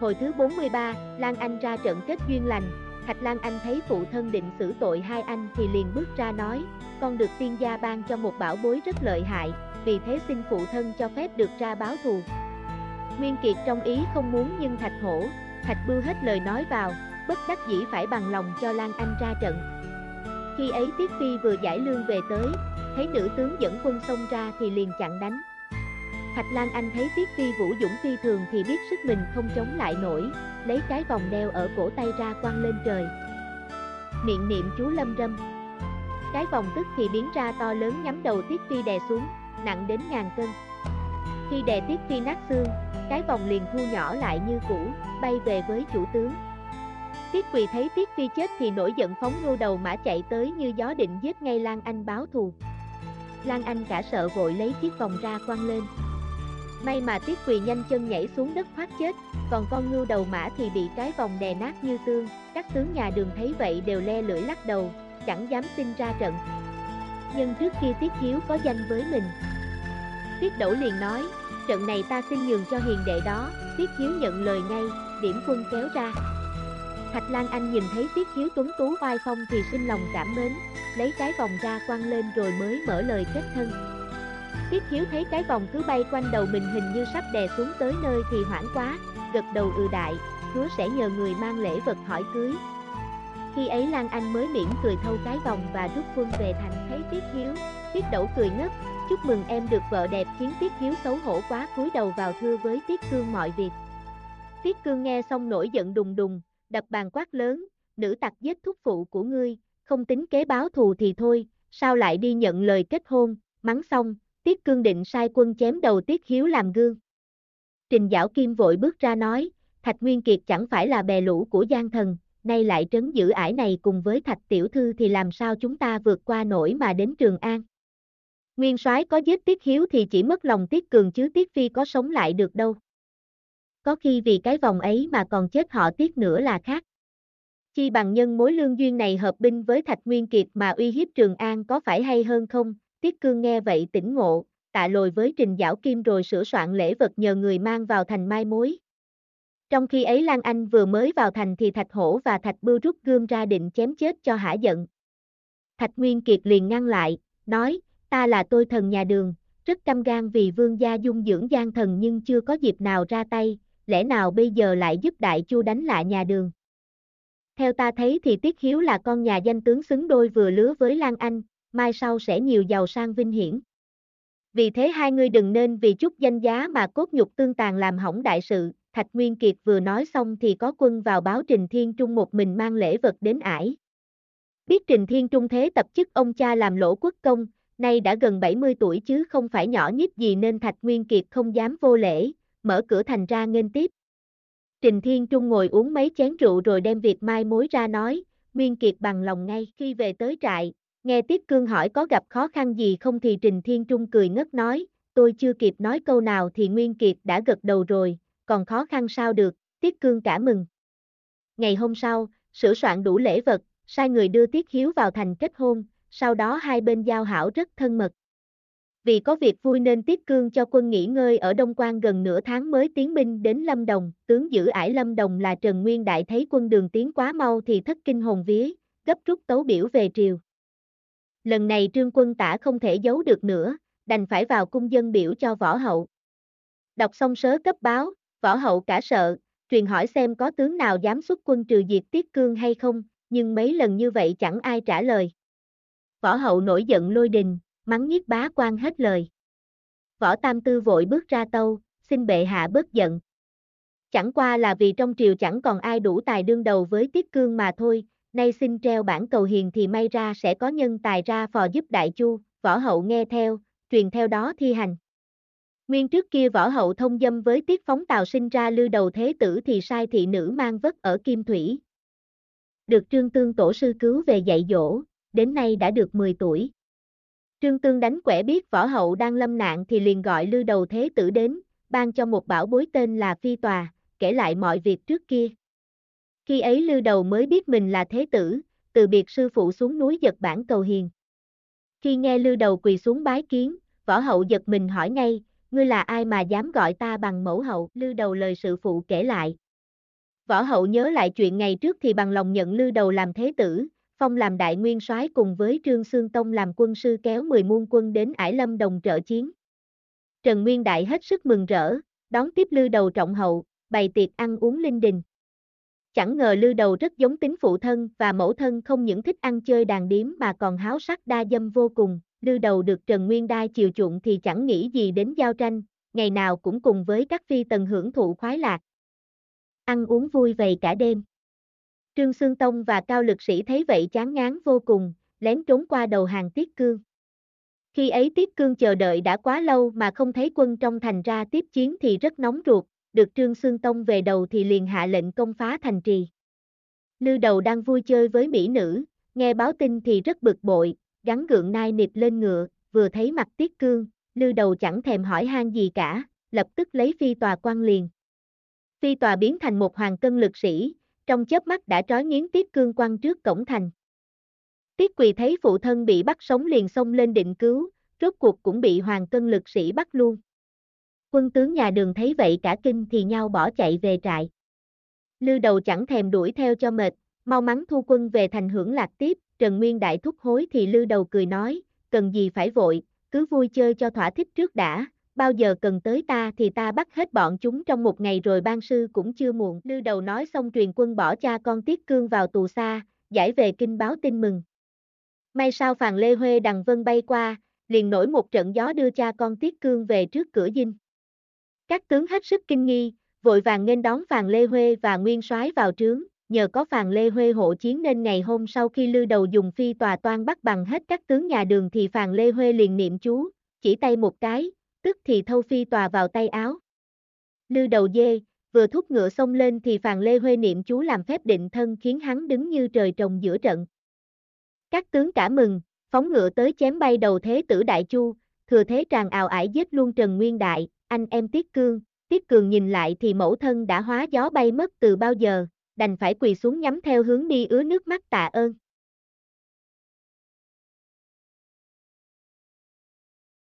Hồi thứ 43, Lan Anh ra trận kết duyên lành, Thạch Lan Anh thấy phụ thân định xử tội hai anh thì liền bước ra nói, con được tiên gia ban cho một bảo bối rất lợi hại, vì thế xin phụ thân cho phép được ra báo thù. Nguyên Kiệt trong ý không muốn nhưng Thạch Hổ, Thạch Bưu hết lời nói vào, bất đắc dĩ phải bằng lòng cho Lan Anh ra trận. Khi ấy Tiết Phi vừa giải lương về tới, thấy nữ tướng dẫn quân xông ra thì liền chặn đánh. Thạch Lan Anh thấy Tiết Phi vũ dũng phi thường thì biết sức mình không chống lại nổi, lấy cái vòng đeo ở cổ tay ra quăng lên trời. Miệng niệm chú lâm râm. Cái vòng tức thì biến ra to lớn nhắm đầu Tiết Phi đè xuống, nặng đến ngàn cân. Khi đè Tiết Phi nát xương, cái vòng liền thu nhỏ lại như cũ, bay về với chủ tướng. Tiết Quỳ thấy Tiết Phi chết thì nổi giận phóng ngô đầu mã chạy tới như gió định giết ngay Lan Anh báo thù. Lan Anh cả sợ vội lấy chiếc vòng ra quăng lên. May mà Tiết Quỳ nhanh chân nhảy xuống đất thoát chết, còn con ngưu đầu mã thì bị cái vòng đè nát như tương. Các tướng nhà đường thấy vậy đều le lưỡi lắc đầu, chẳng dám xin ra trận. Nhưng trước kia Tiết Hiếu có danh với mình. Tiết Đẩu liền nói, trận này ta xin nhường cho hiền đệ đó, Tiết Hiếu nhận lời ngay, điểm quân kéo ra. Thạch Lan Anh nhìn thấy Tiết Hiếu tuấn tú oai phong thì sinh lòng cảm mến, lấy cái vòng ra quăng lên rồi mới mở lời kết thân. Tiết Hiếu thấy cái vòng cứ bay quanh đầu mình hình như sắp đè xuống tới nơi thì hoảng quá, gật đầu ừ đại, hứa sẽ nhờ người mang lễ vật hỏi cưới. Khi ấy Lan Anh mới mỉm cười thâu cái vòng và rút quân về thành thấy Tiết Hiếu, Tiết Đẩu cười ngất, chúc mừng em được vợ đẹp khiến Tiết Hiếu xấu hổ quá cúi đầu vào thưa với Tiết Cương mọi việc. Tiết Cương nghe xong nổi giận đùng đùng, đập bàn quát lớn, nữ tặc giết thúc phụ của ngươi, không tính kế báo thù thì thôi, sao lại đi nhận lời kết hôn, mắng xong, Tiết Cương định sai quân chém đầu Tiết Hiếu làm gương. Trình Giảo Kim vội bước ra nói, Thạch Nguyên Kiệt chẳng phải là bè lũ của Giang Thần, nay lại trấn giữ ải này cùng với Thạch Tiểu Thư thì làm sao chúng ta vượt qua nổi mà đến Trường An. Nguyên soái có giết Tiết Hiếu thì chỉ mất lòng Tiết Cường chứ Tiết Phi có sống lại được đâu. Có khi vì cái vòng ấy mà còn chết họ Tiết nữa là khác. Chi bằng nhân mối lương duyên này hợp binh với Thạch Nguyên Kiệt mà uy hiếp Trường An có phải hay hơn không, Tiết Cương nghe vậy tỉnh ngộ, tạ lồi với Trình Giảo Kim rồi sửa soạn lễ vật nhờ người mang vào thành mai mối. Trong khi ấy Lan Anh vừa mới vào thành thì Thạch Hổ và Thạch Bưu rút gươm ra định chém chết cho hả giận. Thạch Nguyên Kiệt liền ngăn lại, nói, ta là tôi thần nhà đường, rất căm gan vì vương gia dung dưỡng gian thần nhưng chưa có dịp nào ra tay, lẽ nào bây giờ lại giúp đại chu đánh lại nhà đường. Theo ta thấy thì Tiết Hiếu là con nhà danh tướng xứng đôi vừa lứa với Lan Anh, mai sau sẽ nhiều giàu sang vinh hiển. Vì thế hai người đừng nên vì chút danh giá mà cốt nhục tương tàn làm hỏng đại sự, Thạch Nguyên Kiệt vừa nói xong thì có quân vào báo Trình Thiên Trung một mình mang lễ vật đến ải. Biết Trình Thiên Trung thế tập chức ông cha làm lỗ quốc công, nay đã gần 70 tuổi chứ không phải nhỏ nhít gì nên Thạch Nguyên Kiệt không dám vô lễ, mở cửa thành ra nghênh tiếp. Trình Thiên Trung ngồi uống mấy chén rượu rồi đem việc mai mối ra nói, Nguyên Kiệt bằng lòng ngay khi về tới trại, nghe Tiết Cương hỏi có gặp khó khăn gì không thì Trình Thiên Trung cười ngất nói, tôi chưa kịp nói câu nào thì Nguyên Kiệt đã gật đầu rồi, còn khó khăn sao được, Tiết Cương cả mừng. Ngày hôm sau, sửa soạn đủ lễ vật, sai người đưa Tiết Hiếu vào thành kết hôn, sau đó hai bên giao hảo rất thân mật. Vì có việc vui nên Tiết Cương cho quân nghỉ ngơi ở Đông Quan gần nửa tháng mới tiến binh đến Lâm Đồng, tướng giữ ải Lâm Đồng là Trần Nguyên Đại thấy quân đường tiến quá mau thì thất kinh hồn vía, gấp rút tấu biểu về triều. Lần này trương quân tả không thể giấu được nữa, đành phải vào cung dân biểu cho võ hậu. Đọc xong sớ cấp báo, võ hậu cả sợ, truyền hỏi xem có tướng nào dám xuất quân trừ diệt Tiết Cương hay không, nhưng mấy lần như vậy chẳng ai trả lời. Võ hậu nổi giận lôi đình, mắng nhiếc bá quan hết lời. Võ Tam Tư vội bước ra tâu, xin bệ hạ bớt giận. Chẳng qua là vì trong triều chẳng còn ai đủ tài đương đầu với Tiết Cương mà thôi, nay xin treo bản cầu hiền thì may ra sẽ có nhân tài ra phò giúp đại chu, võ hậu nghe theo, truyền theo đó thi hành. Nguyên trước kia võ hậu thông dâm với tiết phóng tào sinh ra lưu đầu thế tử thì sai thị nữ mang vất ở Kim Thủy. Được trương tương tổ sư cứu về dạy dỗ, đến nay đã được 10 tuổi. Trương Tương đánh quẻ biết võ hậu đang lâm nạn thì liền gọi lưu đầu thế tử đến, ban cho một bảo bối tên là Phi Tòa, kể lại mọi việc trước kia. Khi ấy lưu đầu mới biết mình là thế tử, từ biệt sư phụ xuống núi giật bản cầu hiền. Khi nghe lưu đầu quỳ xuống bái kiến, võ hậu giật mình hỏi ngay, ngươi là ai mà dám gọi ta bằng mẫu hậu, lưu đầu lời sự phụ kể lại. Võ hậu nhớ lại chuyện ngày trước thì bằng lòng nhận Lưu đầu làm thế tử, phong làm đại nguyên soái cùng với Trương Sương Tông làm quân sư kéo 10 muôn quân đến Ải Lâm đồng trợ chiến. Trần Nguyên Đại hết sức mừng rỡ, đón tiếp Lưu đầu trọng hậu, bày tiệc ăn uống linh đình. Chẳng ngờ lư đầu rất giống tính phụ thân và mẫu thân không những thích ăn chơi đàn điếm mà còn háo sắc đa dâm vô cùng, lư đầu được Trần Nguyên Đai chiều chuộng thì chẳng nghĩ gì đến giao tranh, ngày nào cũng cùng với các phi tần hưởng thụ khoái lạc. Ăn uống vui vầy cả đêm. Trương Sương Tông và Cao Lực Sĩ thấy vậy chán ngán vô cùng, lén trốn qua đầu hàng Tiết Cương. Khi ấy Tiết Cương chờ đợi đã quá lâu mà không thấy quân trong thành ra tiếp chiến thì rất nóng ruột, được Trương xương Tông về đầu thì liền hạ lệnh công phá thành trì. Lư đầu đang vui chơi với mỹ nữ, nghe báo tin thì rất bực bội, gắn gượng nai nịp lên ngựa, vừa thấy mặt Tiết Cương, lư đầu chẳng thèm hỏi han gì cả, lập tức lấy phi tòa quan liền. Phi tòa biến thành một hoàng cân lực sĩ, trong chớp mắt đã trói nghiến Tiết Cương quan trước cổng thành. Tiết Quỳ thấy phụ thân bị bắt sống liền xông lên định cứu, rốt cuộc cũng bị hoàng cân lực sĩ bắt luôn. Quân tướng nhà đường thấy vậy cả kinh thì nhau bỏ chạy về trại. Lư đầu chẳng thèm đuổi theo cho mệt, mau mắn thu quân về thành hưởng lạc tiếp, Trần Nguyên Đại thúc hối thì lư đầu cười nói, cần gì phải vội, cứ vui chơi cho thỏa thích trước đã, bao giờ cần tới ta thì ta bắt hết bọn chúng trong một ngày rồi ban sư cũng chưa muộn. Lư đầu nói xong truyền quân bỏ cha con Tiết Cương vào tù xa, giải về kinh báo tin mừng. May sao Phàn Lê Huê đằng vân bay qua, liền nổi một trận gió đưa cha con Tiết Cương về trước cửa dinh. Các tướng hết sức kinh nghi, vội vàng nên đón Phàn Lê Huê và Nguyên soái vào trướng, nhờ có Phàn Lê Huê hộ chiến nên ngày hôm sau khi Lư Đầu dùng phi tòa toan bắt bằng hết các tướng nhà đường thì Phàn Lê Huê liền niệm chú, chỉ tay một cái, tức thì thâu phi tòa vào tay áo. Lư Đầu dê, vừa thúc ngựa xông lên thì Phàn Lê Huê niệm chú làm phép định thân khiến hắn đứng như trời trồng giữa trận. Các tướng cả mừng, phóng ngựa tới chém bay đầu thế tử Đại Chu, thừa thế tràn ào ải giết luôn Trần Nguyên Đại, anh em Tiết Cương, Tiết Cường nhìn lại thì mẫu thân đã hóa gió bay mất từ bao giờ, đành phải quỳ xuống nhắm theo hướng đi ứa nước mắt tạ ơn.